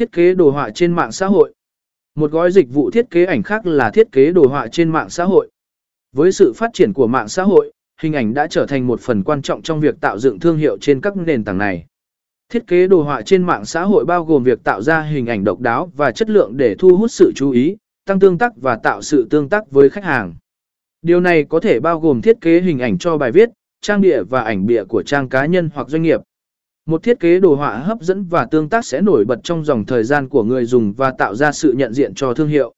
Thiết kế đồ họa trên mạng xã hội. Một gói dịch vụ thiết kế ảnh khác là thiết kế đồ họa trên mạng xã hội. Với sự phát triển của mạng xã hội, hình ảnh đã trở thành một phần quan trọng trong việc tạo dựng thương hiệu trên các nền tảng này. Thiết kế đồ họa trên mạng xã hội bao gồm việc tạo ra hình ảnh độc đáo và chất lượng để thu hút sự chú ý, tăng tương tác và tạo sự tương tác với khách hàng. Điều này có thể bao gồm thiết kế hình ảnh cho bài viết, trang bìa và ảnh bìa của trang cá nhân hoặc doanh nghiệp. Một thiết kế đồ họa hấp dẫn và tương tác sẽ nổi bật trong dòng thời gian của người dùng và tạo ra sự nhận diện cho thương hiệu.